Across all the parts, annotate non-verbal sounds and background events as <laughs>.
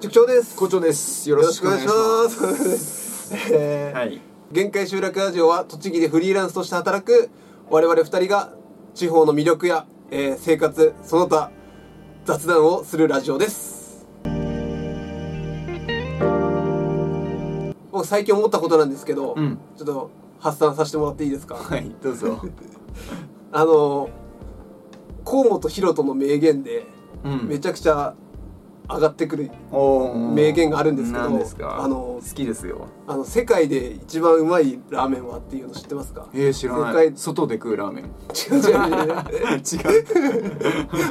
塾長です校長です。よよろしくお願いします。はい。限界集落ラジオは栃木でフリーランスとして働く我々二人が地方の魅力や、えー生活その他雑談をするラジオです僕最近思ったことなんですけど、うんちょっと発散させてもらっていいですか？はい、どうぞ。<laughs> あの河本大翔の名言でうんめちゃくちゃ上がってくる名言があるんですけど。あの好きですよ。あの世界で一番うまいラーメンはっていうの知ってますか？えー、知らない。世界外で食うラーメン。違う違う違う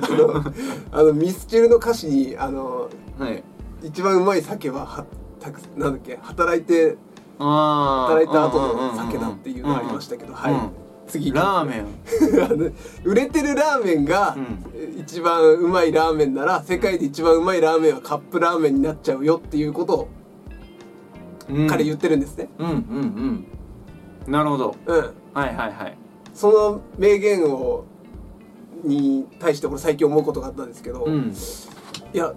違う。あのミスチルの歌詞にあのはい。一番うまい酒ははたくなんだっけ？働いてあ働いた後の酒だっていうのがありましたけど、はい、次ラーメン。<laughs> 売れてるラーメンがうん一番うまいラーメンなら世界で一番うまいラーメンはカップラーメンになっちゃうよっていうことをうん彼言ってるんですね。うんうんうん。なるほど。うん、はいはいはい。その名言をに対して俺最近思うことがあったんですけど、うん。いや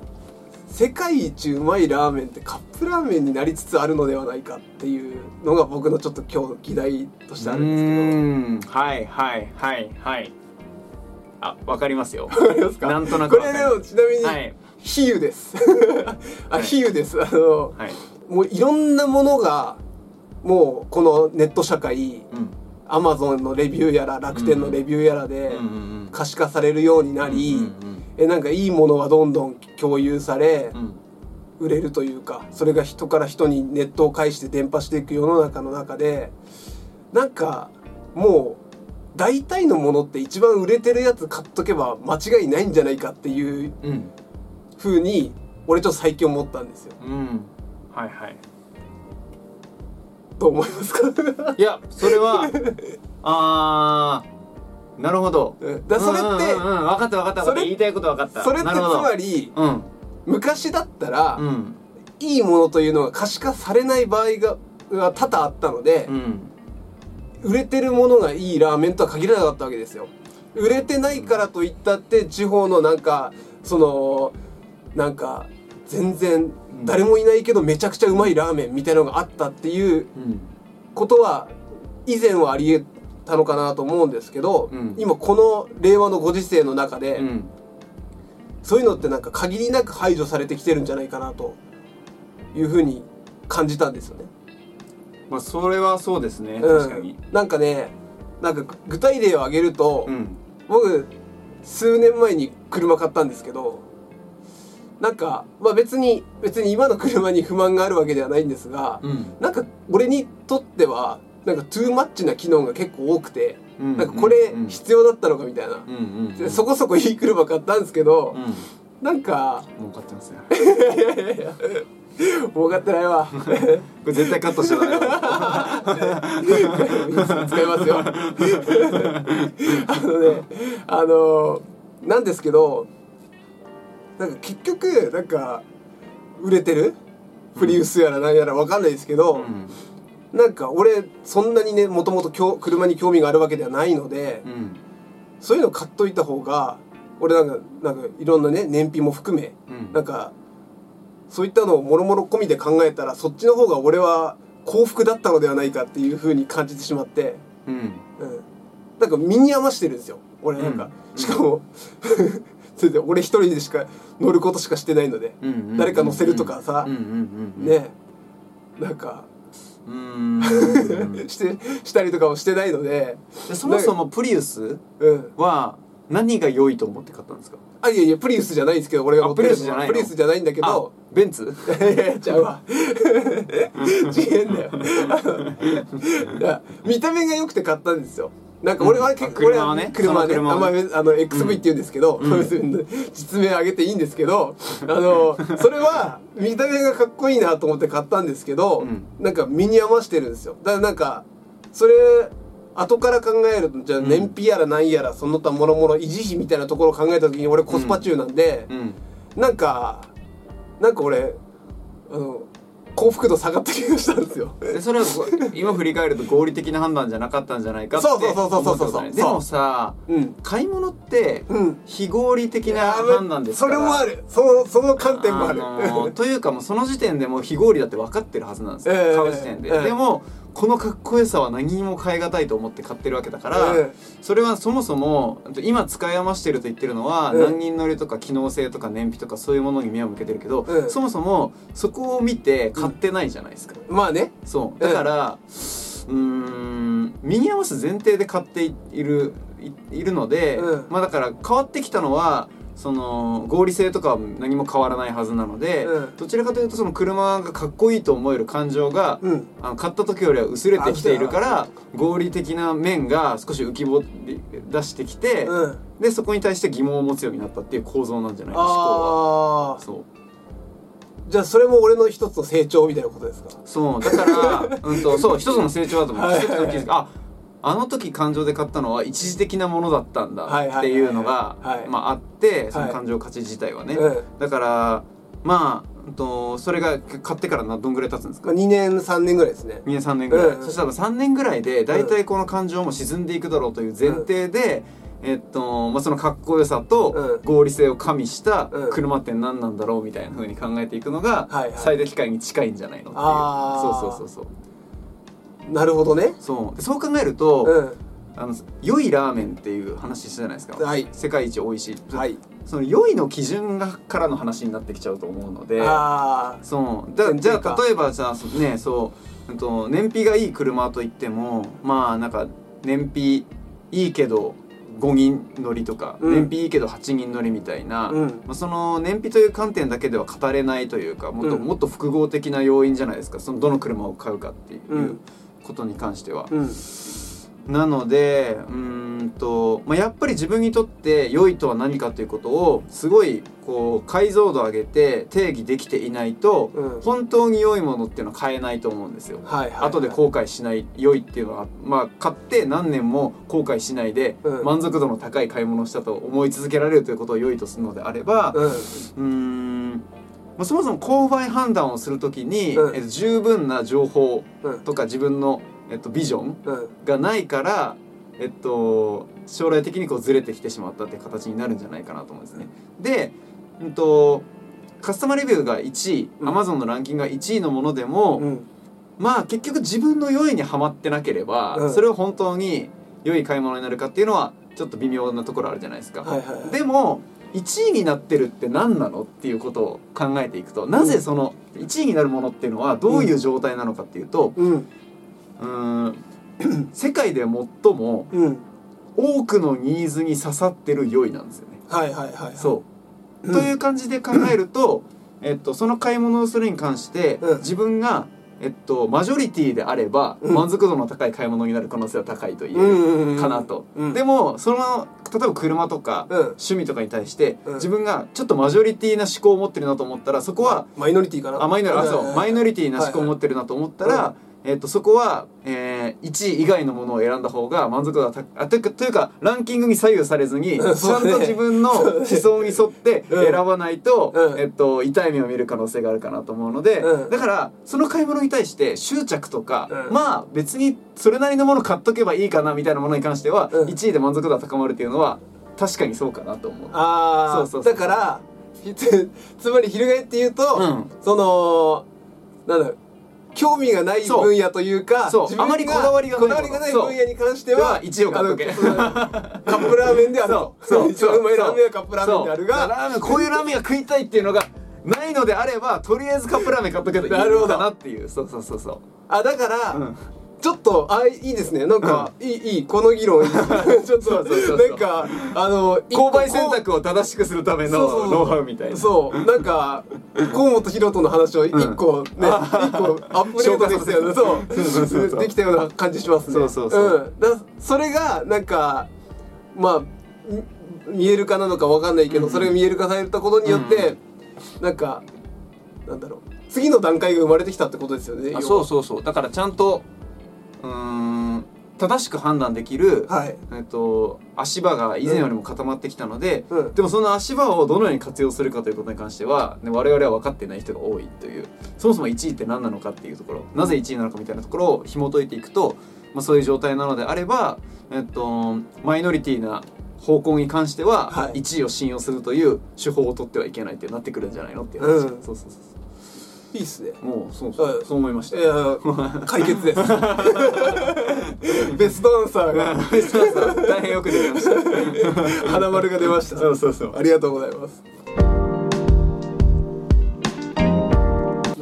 世界一うまいラーメンってカップラーメンになりつつあるのではないかっていうのが僕のちょっと今日の議題としてあるんですけど。はいはいはいはい。あ、わかりますよ。わかりますか？なんとなくこれでもちなみに、はい。比喩です。あはい。比喩です。あのはい。もういろんなものがもうこのネット社会うん。アマゾンのレビューやら楽天のレビューやらでうんうん可視化されるようになり、うんうんえなんかいいものはどんどん共有され、うん。売れるというかそれが人から人にネットを介して伝播していく世の中の中でなんかもう大体のものって一番売れてるやつ買っとけば間違いないんじゃないかっていううん。風に俺ちょっと最近思ったんですよ。うん。はいはい。どう思いますか？<laughs> いやそれは <laughs> あーなるほど。うんだそれって、うんうんうん、分かった分かったそれ言いたいこと分かった。それってつまりうん。昔だったら、うん。いいものというのが可視化されない場合がが多々あったのでう、ん。売れてるものがいいラーメンとは限らなかったわけですよ。売れてないからといったって地方のなんかそのなんか全然誰もいないけどめちゃくちゃうまいラーメンみたいなのがあったっていううん。ことは以前はありえたのかなと思うんですけど、うん。今この令和のご時世の中で、うん。そういうのってなんか限りなく排除されてきてるんじゃないかなというふうに感じたんですよね。まあそれはそうですね。うん。確かに。なんかねなんか具体例を挙げると、うん。僕数年前に車買ったんですけどなんかまあ別に別に今の車に不満があるわけではないんですが、うん。なんか俺にとってはなんかトゥーマッチな機能が結構多くて、うんなんかこれうん必要だったのかみたいな、うんうんでそこそこいい車買ったんですけど、うん。なんか儲かってますよいやいやいや儲かってないわ。これ絶対カットしちゃダメだ。使いますよ。あのねあのなんですけどなんか結局なんか売れてる？プリウスやら何やらわかんないですけど、うんなんか俺そんなにねもともと車に興味があるわけではないので、うん。そういうの買っといた方が俺なんかなんかいろんなね燃費も含めうん。なんかそういったのをもろもろ込みで考えたらそっちの方が俺は幸福だったのではないかっていうふうに感じてしまって、うん。うん、なんか身に余してるんですよ。俺なんか、うん。しかも <laughs> 全然俺一人でしか乗ることしかしてないので、誰か乗せるとかさ。ね。なんかしてしたりとかもしてないので、でそもそもプリウスうん、は何が良いと思って買ったんですか？あいやいやプリウスじゃないんですけど俺が乗ってるあプリウスじゃないの？プリウスじゃないんだけど。あベンツ？いやちゃうわ。違えんだよ。見た目が良くて買ったんですよなんか俺は結構、うん。俺は車はね。車はね車はね。あの XV って言うんですけど、うん。<laughs> 実名挙げていいんですけどあの <laughs> それは見た目がかっこいいなと思って買ったんですけど、うん。なんか身に余してるんですよ。だからなんかそれ後から考えるとじゃあうん。燃費やら何やらその他もろもろ維持費みたいなところを考えた時に俺コスパ中なんで、うん。なんかなんか俺あの幸福度下がった気がしたんですよ。でそれは今振り返ると合理的な判断じゃなかったんじゃないかってそうそうそうそうそうそう。でもさう。ん。買い物ってうん。非合理的な判断ですから。それもある。そのその観点もある、のーというかもうその時点でもう非合理だって分かってるはずなんですよ、ええ。買う時点で、ええ。でもこのかっこよさは何にも変え難いと思って買ってるわけだから、えそれはそもそも今使い余してると言ってるのは、ええ。何人乗りとか機能性とか燃費とかそういうものに目を向けてるけど、ええ。そもそもそこを見て買ってないじゃないですか、まあね。そう。だから、うーん身に合わせ前提で買っているいいるので、うん。まあだから変わってきたのはその合理性とかは何も変わらないはずなので、うん。どちらかというとその車がかっこいいと思える感情が、うん。あの買った時よりは薄れてきているから合理的な面が少し浮き彫り出してきて、うん。でそこに対して疑問を持つようになったっていう構造なんじゃないか思考はそうじゃあそれも俺の一つの成長みたいなことですか。そうだからうんとそう一つの成長だと思う、はい一つの気づきああの時感情で買ったのは一時的なものだったんだはいはいはいはい。っていうのがああってその感情価値自体はね、うん。だからまあうんとそれが買ってからなどんぐらい経つんですか？まあ2年3年ぐらいですね。2年3年ぐらい、うん。そしたら3年ぐらいで大体この感情も沈んでいくだろうという前提で、えっとまあ、そのかっこよさとうん。合理性を加味したうん。車って何なんだろうみたいな風に考えていくのがはいはい。最大機会に近いんじゃないのっていう、あー。そうそうそうそうなるほどね。そう。でそう考えると、うん。あの良いラーメンっていう話したじゃないですか、はい。世界一美味しい、はい。その良いの基準がからの話になってきちゃうと思うのであそう。だじゃあ例えばじゃあそねそう。うんと燃費がいい車といってもまあなんか燃費いいけど5人乗りとか、うん。燃費いいけど8人乗りみたいな、あうん。まあ、その燃費という観点だけでは語れないというかもっと,、うん。もっと複合的な要因じゃないですか。そのどの車を買うかっていう。うんことに関しては。うん。なのでうーんと、まあ、やっぱり自分にとって良いとは何かということをすごいこう解像度上げて定義できていないと、うん。本当に良いものっていうのは買えないと思うんですよ。はいはい後で後悔しない良いっていうのは、まあ、買って何年も後悔しないで、うん。満足度の高い買い物をしたと思い続けられるということを良いとするのであればうん、まあ、そもそも購買判断をするときに、うん。えっと十分な情報うん。とか自分の、えっと、ビジョンうん。がないから、えっと、将来的にこうずれてきてしまったっていう形になるんじゃないかなと思うんですね。で、うんと、カスタマーレビューが1位、うん。Amazon のランキングが1位のものでも、うん。まあ結局自分の良いにはまってなければ、うん。それを本当に良い買い物になるかっていうのはちょっと微妙なところあるじゃないですか。はいはいはい。でも1位になってるって何なのっていうことを考えていくとなぜその1位になるものっていうのはどういう状態なのかっていうと、うん。うーん <clears throat> 世界で最もうん。多くのニーズに刺さってる良いなんですよね。はいはいはい。そう、うん。という感じで考えると、えっと、その買い物をするに関して、うん。自分が、えっと、マジョリティであれば、うん。満足度の高い買い物になる可能性は高いと言うかなと。うん。でもその例えば車とか、うん。趣味とかに対して、うん。自分がちょっとマジョリティな思考を持ってるなと思ったらそこはマイノリティかな。あマイノリあはいそうマイノリティな思考を持ってるなと思ったら、えっとそこは、えー、1位以外のものを選んだ方が満足度が高あというかというかランキングに左右されずに、うんちゃんと自分の思想に沿ってうん。選ばないと、うん。えっと、痛い目を見る可能性があるかなと思うので、うん。だからその買い物に対して執着とか、うん。まあ別にそれなりのもの買っとけばいいかなみたいなものに関しては、うん。1位で満足度が高まるっていうのは確かにそうかなと思う。ああそうそうだからひつ <laughs> つまり翻って言うと、うん。そのなんだろう興味がないそう。分野というかあまりこだわりがない分野に関してはそう一位を買っとけあのそのカップラーメンであると。そう。そう。うまいラーメンはカップラーメンであるそう。がこういうラーメンが食いたいっていうのがないのであればとりあえずカップラーメン買っとけばいいなるほどのかなっていう。そうそうそうそう。あだから、うんちょっとあいいですね。なんか、いいいいこの議論。ちょっとなんかあの購買選択を正しくするためのノウハウみたいな。そう。なんか河本大翔の話を一個ね、一個アップデートできたよう。なそうできたような感じしますね。そうそうそうん。だそれがなんかまあみ見える化なのかわかんないけど、うん。それが見える化されたことによって、なんかなんだろう。次の段階が生まれてきたってことですよね。あそうそうそう。だからちゃんとうーん正しく判断できる、はい。えっと、足場が以前よりも固まってきたので、うん。でもその足場をどのように活用するかということに関しては、ね、我々は分かっていない人が多いというそもそも1位って何なのかっていうところなぜ1位なのかみたいなところを紐解いていくと、まあ、そういう状態なのであれば、えっと、マイノリティな方向に関してははい。1位を信用するという手法を取ってはいけないってなってくるんじゃないのっていう話、うん。そうそうそういいっすね。もうそうそう、はいそう思いました。いや解決です。<laughs> ベストアンサーが。大変よくできました。<laughs> 花丸が出ました。そうそうそう。ありがとうございます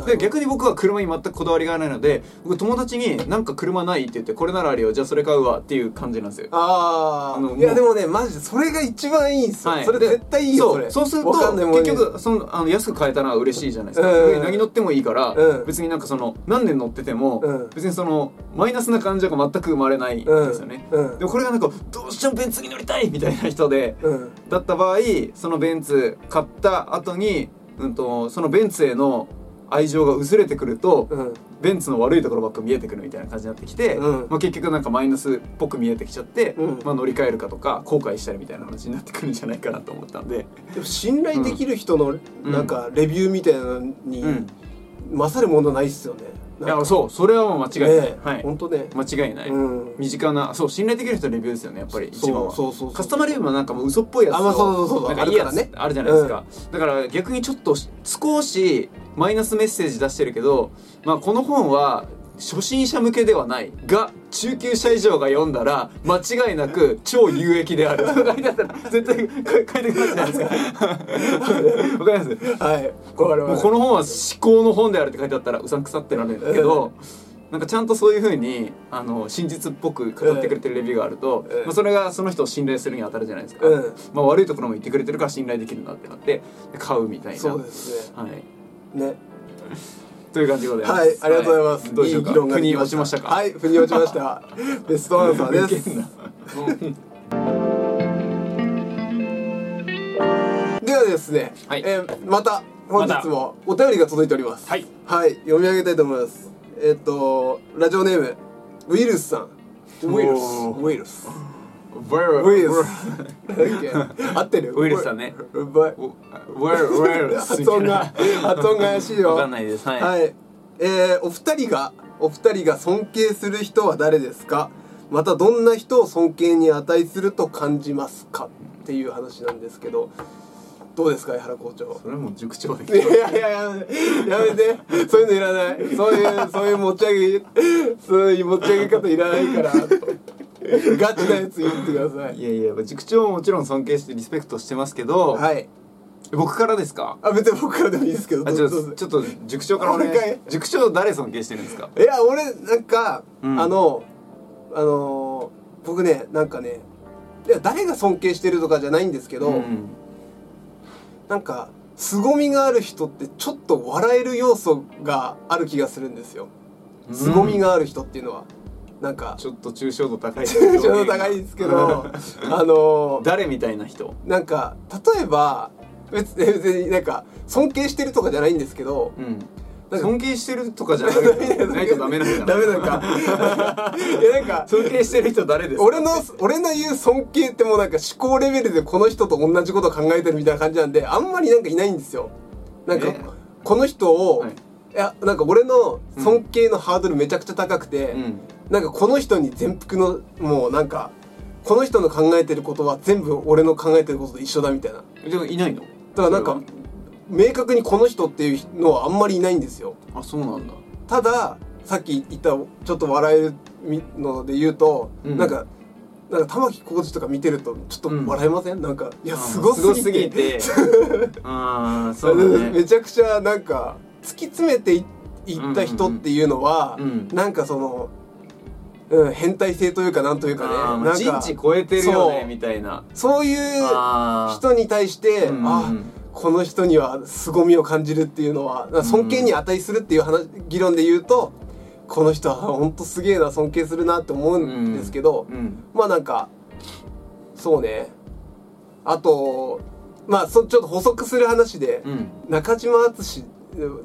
で逆に僕は車に全くこだわりがないので僕友達になんか車ないって言ってこれならあるよじゃあそれ買うわっていう感じなんですよ。ああいやでもねマジでそれが一番いいんすよ、はい。それ絶対いいよそそうすると結局そのあの安く買えたのは嬉しいじゃないですか、うん。何乗ってもいいから、うん。別になんかその何年乗ってても、うん。別にそのマイナスな感情が全く生まれないんですよね、うん。でもこれがなんかどうしてもベンツに乗りたいみたいな人でうん。だった場合そのベンツ買った後に、うん、とそのベンツへの愛情が薄れてくると、うん。ベンツの悪いところばっか見えてくるみたいな感じになってきて、うん。まあ、結局なんかマイナスっぽく見えてきちゃって、うん。まあ、乗り換えるかとか後悔したりみたいな話になってくるんじゃないかなと思ったんで、でも信頼できる人のん。なんかレビューみたいなのにうん、勝るものないっすよね。いやそうそれはもう間違いない、ねはい、本当ね。間違いない、うん。身近なそう信頼できる人のレビューですよねやっぱり一番は。そうそうそう。カスタマーレビューもなんかもう嘘っぽいやつあまあそうそうそうそう。なんかいいやつあるからね。あるじゃないですか、だから逆にちょっと少しマイナスメッセージ出してるけど、まあ、この本は初心者向けではない。が中級者以上が読んだら間違いなく超有益である。書いてあったら絶対書いてくるじゃないですか。<laughs> わかります？はい。ここの本は思考の本であるって書いてあったらうさんくさってなるんだけど、なんかちゃんとそういうふうにあの真実っぽく語ってくれてるレビューがあると、うんまあ、それがその人を信頼するに当たるじゃないですか、うんまあ、悪いところも言ってくれてるから信頼できるなってなってで買うみたいな。そうですはい、ね。ねという感じでございます。はいありがとうございます。どうでしょうか？腑に落ちましたか？はい腑に落ちました。<laughs> ベストアンサーです。ではですね、はい。えーまた本日もお便りが届いております。はい。はい読み上げたいと思います。えっ、とラジオネームウィルスさん。ウィルス。ウィルスウェウィルス合ってる？ウィルスさんね。ウィウェルウェル発音が発音が怪しいよ。わかんないです。はい、はい、えーお二人がお二人が尊敬する人は誰ですか？またどんな人を尊敬に値すると感じますか？っていう話なんですけどどうですか江原校長？それも塾長で。いやいややめてやめて。そういうのいらない。そういうそういう持ち上げそういう持ち上げ方いらないから <laughs> ガチなやつ言ってください。いやいや塾長ももちろん尊敬してリスペクトしてますけど、はい。僕からですか？あ別に僕からでもいいですけどあちょちょっと塾長からお願い塾長誰尊敬してるんですか？いや俺なんか、うん。あのあのー僕ねなんかねいや誰が尊敬してるとかじゃないんですけど、うんなんか凄みがある人ってちょっと笑える要素がある気がするんですよ。凄みがある人っていうのはなんかちょっと抽象度高いちょっと高いですけどあのー誰みたいな人？なんか例えば別別になんか尊敬してるとかじゃないんですけどうん。尊敬してるとかじゃないと <laughs> ダメなんじゃないダメなんか。<laughs> いやなんか尊敬してる人誰ですか？俺の俺の言う尊敬ってもうなんか思考レベルでこの人と同じことを考えてるみたいな感じなんであんまりなんかいないんですよ。なんかえこの人を、はいい、やなんか俺の尊敬のハードルめちゃくちゃ高くて、うん。なんかこの人に全幅のもうなんかこの人の考えてることは全部俺の考えてることと一緒だみたいな。だでもいないの？からなんか明確にこの人っていうのはあんまりいないんですよ。あそうなんだ。たださっき言ったちょっと笑えるので言うと、うん。なんかなんか玉置浩二とか見てるとちょっと笑えません、なんかいやあすごすぎて。て。<laughs> ああそうだね。めちゃくちゃなんか突き詰めていいった人っていうのは、うんなんかその、うん、変態性というかなんというかねなんか人知超えてるよねみたいな。そういう人に対して、うんあこの人には凄みを感じるっていうのは尊敬に値するっていう話議論で言うとこの人は本当すげえな尊敬するなって思うんですけど、うんまあなんかそうね。あとまあそちょっと補足する話で、うん。中島敦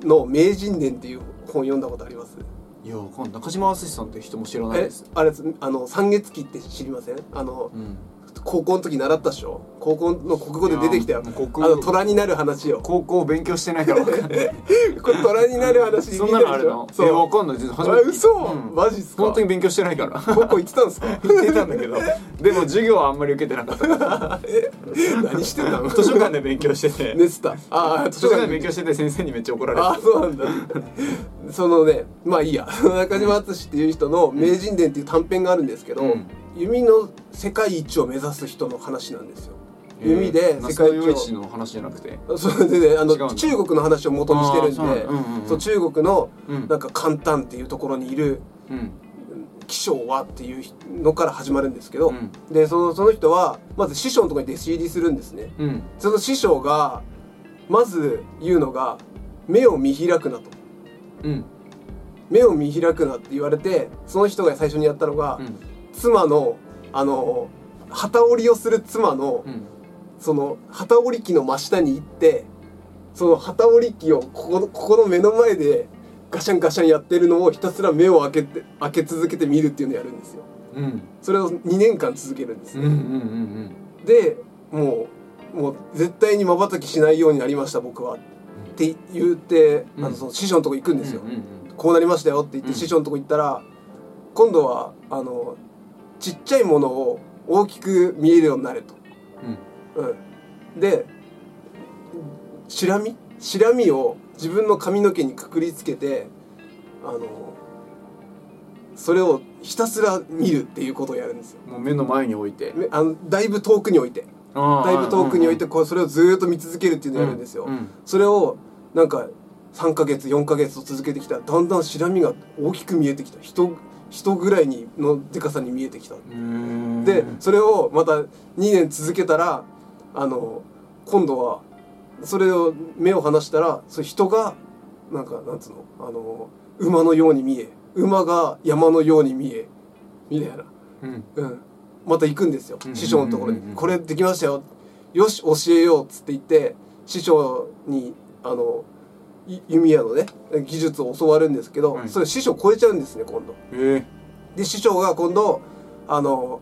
の「名人伝」っていう本読んだことあります？いやわかんない。中島敦さんって人も知らないえです。あれあの三月期って知りません？あのうん高校の時習ったでしょ？高校の国語で出てきたよ。あの虎になる話よ高校勉強してないからわかんない。<laughs> これ虎になる話そんなのあるの？そう。えわかんない。全然初あめて嘘、うん。マジっすか？本当に勉強してないから。高校行ってたんですか？<laughs> 言ってたんだけど。でも授業はあんまり受けてなかった。<laughs> から何してたの？図書館で勉強してて。寝てた？ああ図書館で。勉強してて先生にめっちゃ怒られあてそうなんだ。そのねまあいいや。中島敦っていう人の「名人伝」っていう短編があるんですけど、うん弓の世界一を目指す人の話なんですよ。弓で世世界一の話じゃなくて？それでねあの中国の話を元にしてるんでうなんだ。うんそう中国のうん。なんか簡単っていうところにいるうん。気象はっていうのから始まるんですけど、うん。でそのその人はまず師匠のところに弟子入りするんですね。うん。その師匠がまず言うのが目を見開くなと。うん。目を見開くなって言われてその人が最初にやったのが、うん妻のあの旗織りをする妻のうん。その旗織り機の真下に行ってその旗織り機をここのここの目の前でガシャンガシャンやってるのをひたすら目を開けて開け続けて見るっていうのをやるんですよ。うん。それを2年間続けるんですうんうんうんでもうもう絶対に瞬きしないようになりました僕は。って言って、うん。あのその師匠のとこ行くんですよ、うんうん。こうなりましたよって言ってうん。師匠のとこ行ったら、今度はあのちっちゃいものを大きく見えるようになれと。うん、でシラミシラミを自分の髪の毛にくくりつけてあのそれをひたすら見るっていうことをやるんですよ。もう目の前に置いて。めあのだいぶ遠くに置いて。だいぶ遠くに置いてこうそれをずーっと見続けるっていうのをやるんですよ。うん。それをなんか3ヶ月4ヶ月と続けてきたらだんだんシラミが大きく見えてきた。人人ぐらいにのでかさに見えてきた。うん。でそれをまた2年続けたらあの今度はそれを目を離したらそれ人がなんかなんつうのあの馬のように見え馬が山のように見えみたいな、うん。うん、また行くんですようん。師匠のところに。うん。うんうん「これできましたよ。よし教えよう」っつって言って師匠にあのい弓矢のね技術を教わるんですけど、はいそれ師匠超えちゃうんですね今度。えで師匠が今度あの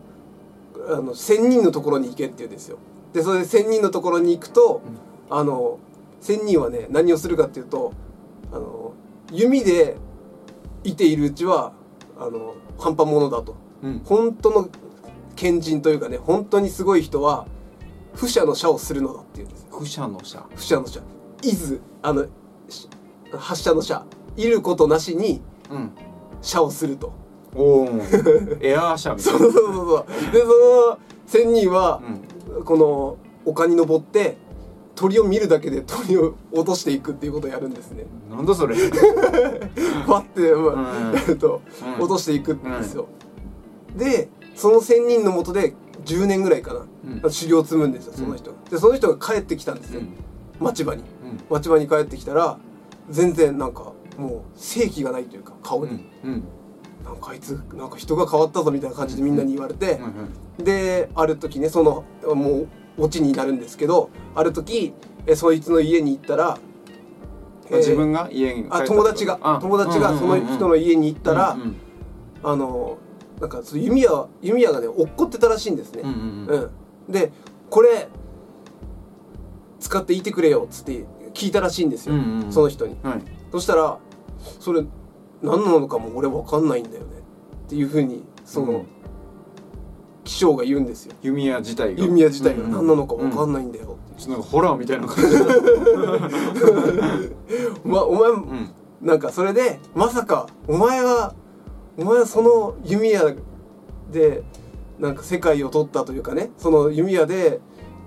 あの1,000人のところに行けって言うんですよ。でそれで1,000人のところに行くと、あの1,000人はね何をするかっていうとあの弓でいているうちはあの半端者だと。うん本当の賢人というかね本当にすごい人は不射の射をするのだって言うんですよ。不射の射不射の射。いずあのし発射の射。いることなしにうん射をすると。おお <laughs> エアー射みたいなそうそうそうそう。でその仙人はうんこの丘に登って鳥を見るだけで鳥を落としていくっていうことをやるんですね。なんだそれ <laughs> パッて、まあうんやるとうん落としていくんですよ。でその仙人のもとで10年ぐらいかな、うん修行を積むんですよその人が。でその人が帰ってきたんですよ、うん町場に。うん。町場に帰ってきたら全然なんかもう正気がないというか顔に、うん。なんかあいつなんか人が変わったぞみたいな感じでみんなに言われて。うんである時ねそのもうオチになるんですけどある時えそいつの家に行ったら、えー自分が家にあ友達があ友達がその人の家に行ったら、うんうんあのなんかその弓矢弓矢がね落っこってたらしいんですね、うんうんうん。うん。でこれ使っていてくれよっつって聞いたらしいんですよ、うんうんうん。その人に。はい。そしたらそれ何なのかも俺分かんないんだよね。っていうふうにその、うん。気象が言うんですよ。弓矢自体が。弓矢自体が何なのか分かんいないんだよ、ちょっとなんかホラーみたいな感じ <laughs> お前お前うん。なんかそれでまさかお前はお前はその弓矢でなんか世界を取ったというかねその弓矢で、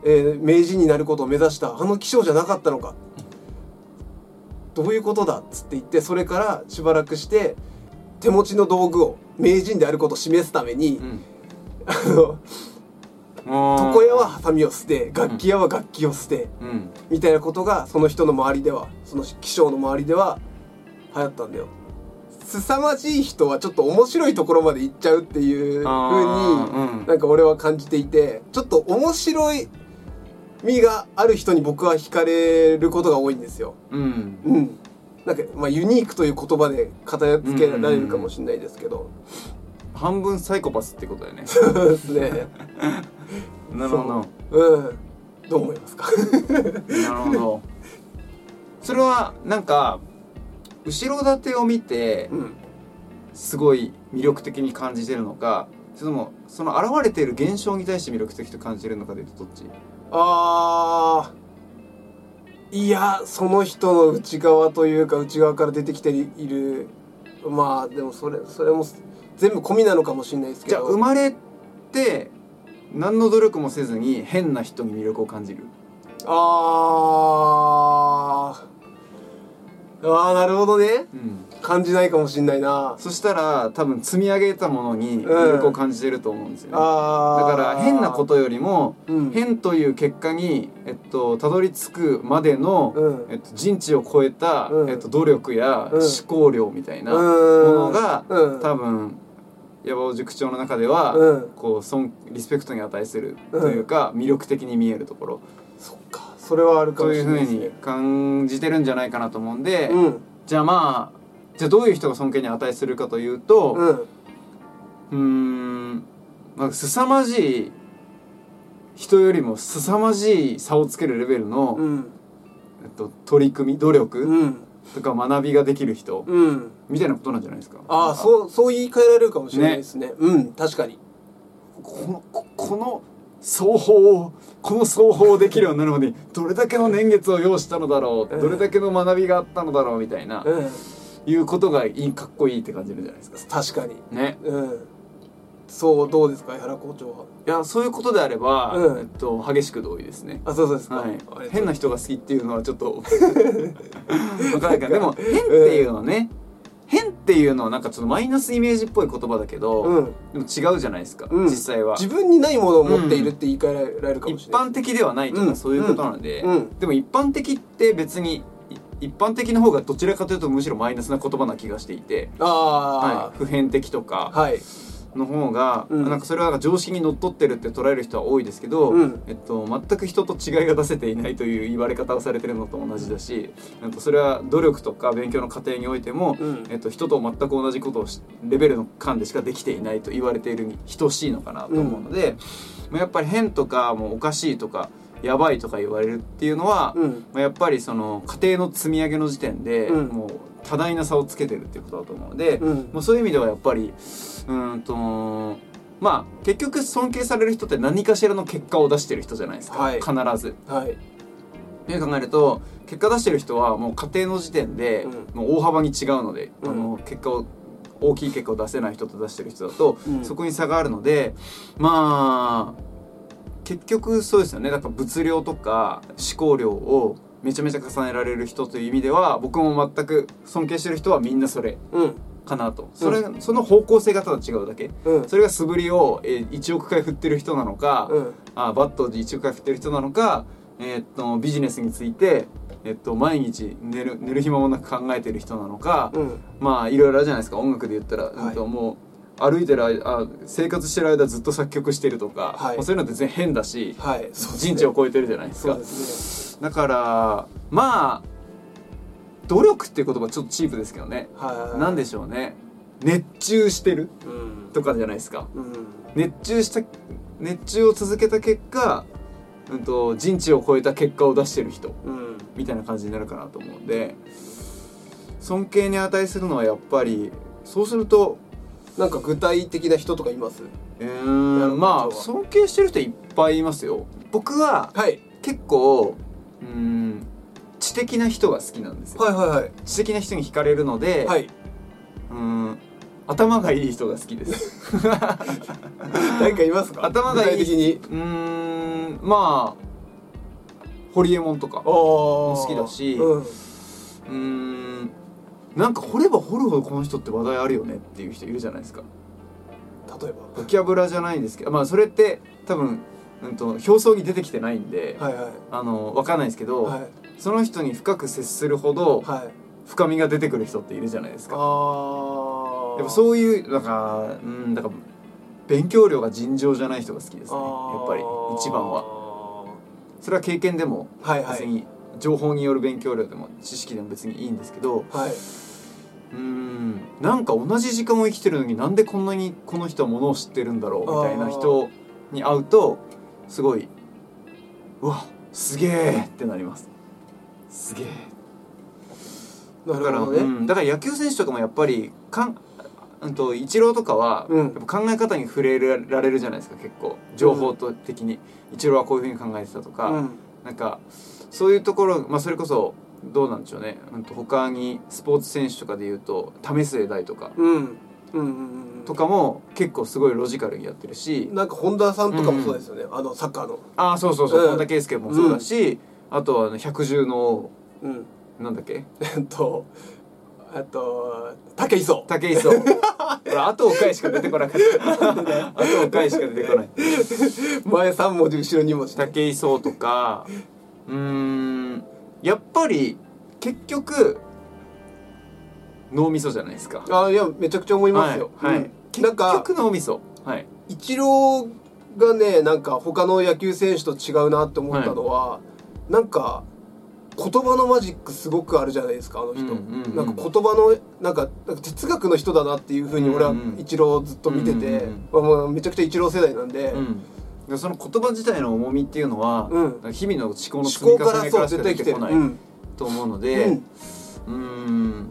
えー名人になることを目指したあの気象じゃなかったのかどういうことだっつって言ってそれからしばらくして手持ちの道具を名人であることを示すために、うん。あの床床屋はハサミを捨て楽器屋は楽器を捨て、うん。みたいなことがその人の周りではその気象の周りでは流行ったんだよ。凄まじい人はちょっと面白いところまで行っちゃうっていう風になんか俺は感じていてちょっと面白い味がある人に僕は惹かれることが多いんですよ。うん。うん。なんか、まあ、ユニークという言葉で片付けられるかもしれないですけど、半分サイコパスってことだよね。そうですね。<laughs> なるほど。う。ん。どう思いますか？なるほど。それはなんか後ろ盾を見てうん。すごい魅力的に感じてるのかそれともその現れている現象に対して魅力的と感じてるのかでいうとどっち？あーいやその人の内側というか内側から出てきているまあでもそれそれも全部込みなのかもしれないですけじゃどあ生まれて何の努力もせずに変な人に魅力を感じる。あー。あーなるほどね。うん感じないかもしれないな。そしたら多分積み上げたものに魅力を感じてると思うんですよね、あー。だから変なことよりもうん。変という結果に、えっと、たどり着くまでの、うん。えっと、人知を超えた、うん。えっと、努力やうん。思考量みたいなもうん。のが、うん。多分山尾塾長の中では、うん。こう尊リスペクトに値するというか、魅力的に見えるところ。そっか。それはあるかもしというふうに感じてるんじゃないかなと思うんで、うん。じゃあまあじゃあどういう人が尊敬に値するかというと、うん。うーんまあ凄まじい人よりも凄まじい差をつけるレベルの、うん。えっと、取り組み努力うん。とか学びができる人うん。みたいなことなんじゃないですか？ああうそうそう言い換えられるかもしれないですね。うん確かに。このここの双方をこの双方をできるようになるまでにどれだけの年月を要したのだろううん。どれだけの学びがあったのだろうみたいな。うんいうことがいいかっこいいって感じるじゃないですか。確かに。ね。うん。そうどうですか？江原校長は。いやそういうことであれば、うん。えっと、激しく同意ですね。あそうそうですか、はい。変な人が好きっていうのはちょっと <laughs> 分からないからでも変っていうのはね、変っていうのはなんかちょっとマイナスイメージっぽい言葉だけど、うん。でも違うじゃないですか、うん。実際は。自分にないものを持っているって言い換えられるかも一しれない。般的ではないとかうんそういうことなので、うん。でも一般的って別にい一般的の方がどちらかというとむしろマイナスな言葉な気がしていて、ああはい、普遍的とかはい、の方が、うん。なんかそれはなんか常識にのっとってるって捉える人は多いですけど、うん。えっと、全く人と違いが出せていないという言われ方をされてるのと同じだし、えっと、それは努力とか勉強の過程においても、うん。えっと、人と全く同じことをしレベルの間でしかできていないと言われているに等しいのかなと思うので、まあやっぱり変とかもうおかしいとかやばいとか言われるっていうのは、うん。まあやっぱりその家庭の積み上げの時点で、うん。もう多大な差をつけてるっていうことだと思うので、うん。もうそういう意味ではやっぱりうーんとまあ結局尊敬される人って何かしらの結果を出してる人じゃないですか、はい。必ず。はい。って考えると結果出してる人はもう家庭の時点でうん。もう大幅に違うので、うん。あの結果を大きい結果を出せない人と出してる人だと、うん。そこに差があるのでまあ結局そうですよね。だから物量とか思考量をめちゃめちゃ重ねられる人という意味では僕も全く尊敬してる人はみんなそれうん。かなと。それ、その方向性がただ違うだけ。うん。それが素振りを、えー1億回振ってる人なのか、うん。あバットで1億回振ってる人なのか、えーっとビジネスについて、えっと毎日寝る寝る暇もなく考えてる人なのか、うん。まあいろいろあるじゃないですか。音楽で言ったら、はい。うんともう歩いてる間あ生活してる間ずっと作曲してるとか、はい。まあそういうのって全然変だし、はい。人知を超えてるじゃないですか。すだからまあ努力っていう言葉ちょっとチープですけどね、ね。はい。なんでしょうね。熱中してるうん。とかじゃないですか。うん。熱中した熱中を続けた結果、うん、と人知を超えた結果を出してる人うん。みたいな感じになるかなと思うんで尊敬に値するのはやっぱりそうするとなんか具体的な人とかいます？うんまあ尊敬してる人いっぱいいますよ。僕ははい。結構うーん知的な人が好きなんですよ、はいはいはい。知的な人に惹かれるので、はい。うーん頭がいい人が好きです。<laughs> 誰かいますか？頭がいい的に。うーんまあホリエモンとか好好きだしうんなんか掘れば掘るほどこの人って話題あるよねっていう人いるじゃないですか。例えボキャブラじゃないんですけどまあそれって多分、うん、と表層に出てきてないんで、ばはいはい。あの分かんないですけど、はい。その人に深く接するほどはい。深みが出てくる人っているじゃないですか。ああでもそういうなんかうんだから勉強量が尋常じゃない人が好きですねやっぱり一番は。それは経験でもはいはい。別に、情報による勉強量でも知識でも別にいいんですけどはい。うーんなんか同じ時間を生きてるのになんでこんなにこの人はものを知ってるんだろうみたいな人に会うとすごいうわすげえってなります。すげえなだから、ね、うん、だから野球選手とかもやっぱりかんうんとイチローとかは、うん。やっぱ考え方に触れられるじゃないですか結構。情報と的に、イチローはこういうふうに考えてたとか、うん。なんかそういうところ、まあ、それこそどうなんでしょうね、うん、と他にスポーツ選手とかでいうと為末大とか。うん。うんうんうんとかも結構すごいロジカルにやってるし。なんか本田さんとかもそうですよね、あのサッカーの。ああそうそうそう。うん。本田圭佑もそうだし、あとはあの百獣の王。うん。なんだっけ？えっとえっと武井壮武井壮俺あとおかいしか出てこなかった。あとおかいしか出てこない。前3文字後ろ2文字ね。武井壮とかうーん。やっぱり結局脳みそじゃないですか。あいやめちゃくちゃ思いますよ、はい、はい。うん。結局脳みそ。はい。イチローがねなんか他の野球選手と違うなって思ったのは、なんか言葉のマジックすごくあるじゃないですかあの人、うんうんうん。なんか言葉のなんか哲学の人だなっていうふうに俺はイチローずっと見てて、うんうんまあめちゃくちゃイチロー世代なんで、うんでその言葉自体の重みっていうのは、うん。日々の思考の積思み重ねからしか絶対来てる、出てこないうん。と思うのうでん、うーん。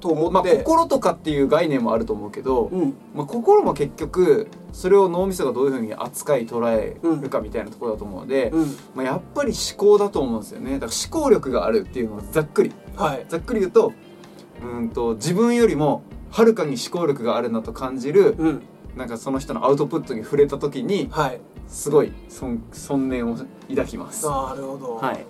と思まあって、心とかっていう概念もあると思うけど、うん。まあ、心も結局それを脳みそがどういうふうに扱い捉えるかみたいなところだと思うので、うん。まあ、やっぱり思考だと思うんですよね。だから思考力があるっていうのはざっくり。はい。ざっくり言うとうんと自分よりもはるかに思考力があるなと感じるうん。なんかその人のアウトプットに触れた時にはいすごい尊尊念を抱きます。なるほど、はい、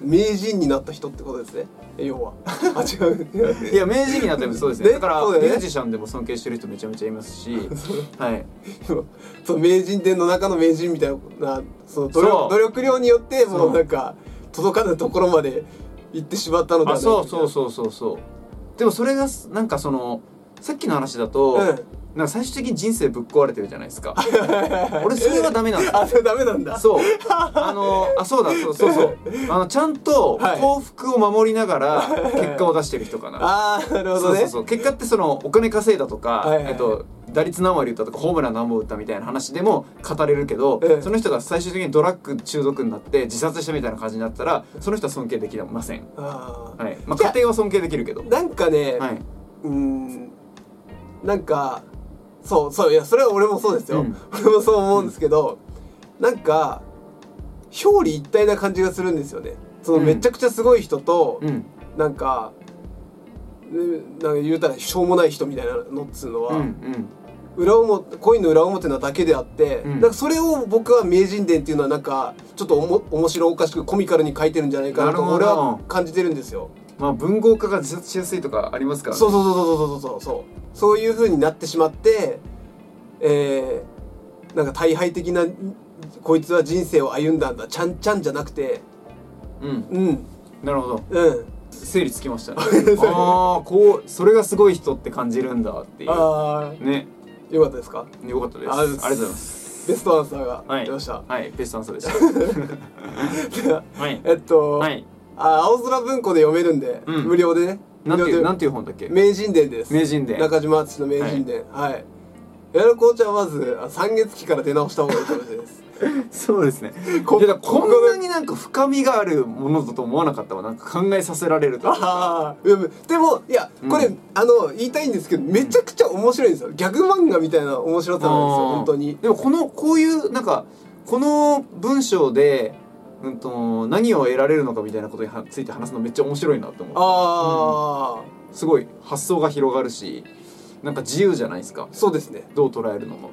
名人になった人ってことですね？要は。<laughs> あ違う。いや名人になってもそうですね。ね？だからそうだよね。ミュージシャンでも尊敬してる人めちゃめちゃいますし、<laughs> はい、そう名人伝の中の名人みたいなその努力努力量によってもそう。うなんか届かぬところまで行ってしまったのだあそうそうそうそうそう。でもそれがなんかそのさっきの話だと、うんなんか最終的に人生ぶっ壊れてるじゃないですか。<laughs> 俺それはダメなんだ。あそれダメなんだ。そう。あのあそうだそうそうそう。あのちゃんとはい。幸福を守りながら結果を出してる人かな、<laughs> ああなるほどね。そうそうそう。結果ってそのお金稼いだとか、えっと、打率何割打ったとかホームラン何本打ったみたいな話でも語れるけど、うんその人が最終的にドラッグ中毒になって自殺したみたいな感じになったらその人は尊敬できません、はい。まあ、家庭は尊敬できるけど。なんかね、はい、うーんなんかそうそういやそれは俺もそうですよ、うん。俺もそう思うんですけど、なんか表裏一体な感じがするんですよね。そのうん。めちゃくちゃすごい人と、うん。なんかうんなんか言うたらしょうもない人みたいなのっつうのは、うんうん。裏表恋の裏表なだけであって、うん。なんかそれを僕は名人伝っていうのはなんかちょっとおも面白おかしくコミカルに書いてるんじゃないかなと俺は感じてるんですよ。まあ文豪家が自殺しやすいとかありますからね。そうそうそうそうそうそうそう。そういう風になってしまってえー、なんか大敗的なこいつは人生を歩んだんだ。ちゃんちゃんじゃなくて。うん。うん。なるほど。うん。整理つきましたね。<laughs> ああこうそれがすごい人って感じるんだっていう。あね。あよかったですか？よかったです。あありがとうございます。ベストアンサーがはい。出ました、はい。ベストアンサーでした。<laughs> はい。えっと、はいあ青空文庫で読めるんで、うん。無料でね。無料でなんていうなんていう本だっけ？名人伝です。名人伝。中島敦の名人伝。はい、やる紅茶はまずあ三月期から出直した方がいいかもしれないです。<laughs> そうですね。こいやだからこんなになんか深みがあるものだと思わなかったわ。なんか考えさせられると。ああでもでもいやこれ、うんあの言いたいんですけどめちゃくちゃ面白いんですよ。ギャグ漫画みたいな面白さなんですよ。本当に。でもこのこういうなんかこの文章で、うん、と何を得られるのかみたいなことにはついて話すのめっちゃ面白いなと思って。ああ、すごい発想が広がるしなんか自由じゃないですか。そうですね。どう捉えるのも。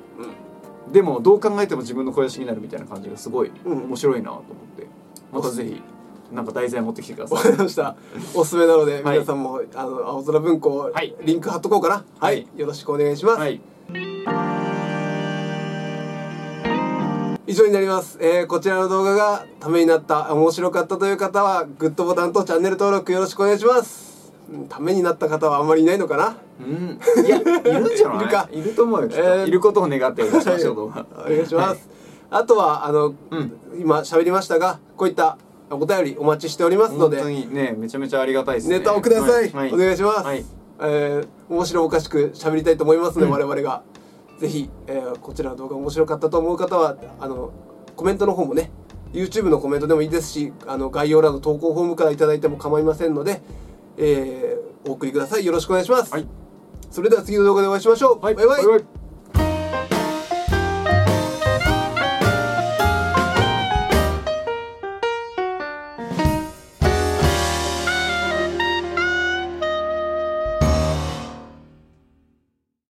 うん。でもどう考えても自分の肥やしになるみたいな感じがすごいうん。面白いなと思って。またぜひなんか題材持ってきてくださわい。かりました？おすすめなので、はい。皆さんもあの青空文庫、はい。リンク貼っとこうかな。は、はいい。よろしくお願いします、はい以上になります、えーこちらの動画がためになった面白かったという方はグッドボタンとチャンネル登録よろしくお願いします。うんためになった方はあんまりいないのかな？うん。いやいるんじゃない？いるか。いると思うよきっと、えーいることを願ってお願いしましょう動画お願いします、あとはあの、うん。今喋りましたがこういったお便りお待ちしておりますの本当でにねめちゃめちゃありがたいですね。ネタをください、はい。お願いします、はい。えー面白おかしく喋りたいと思いますので、うん。我々がぜひ、えーこちらの動画面白かったと思う方はあのコメントの方もね YouTube のコメントでもいいですしあの概要欄の投稿フォームからいただいても構いませんので、えーお送りください。よろしくお願いします、はい。それでは次の動画でお会いしましょう、はい。バイバイ。バイバイ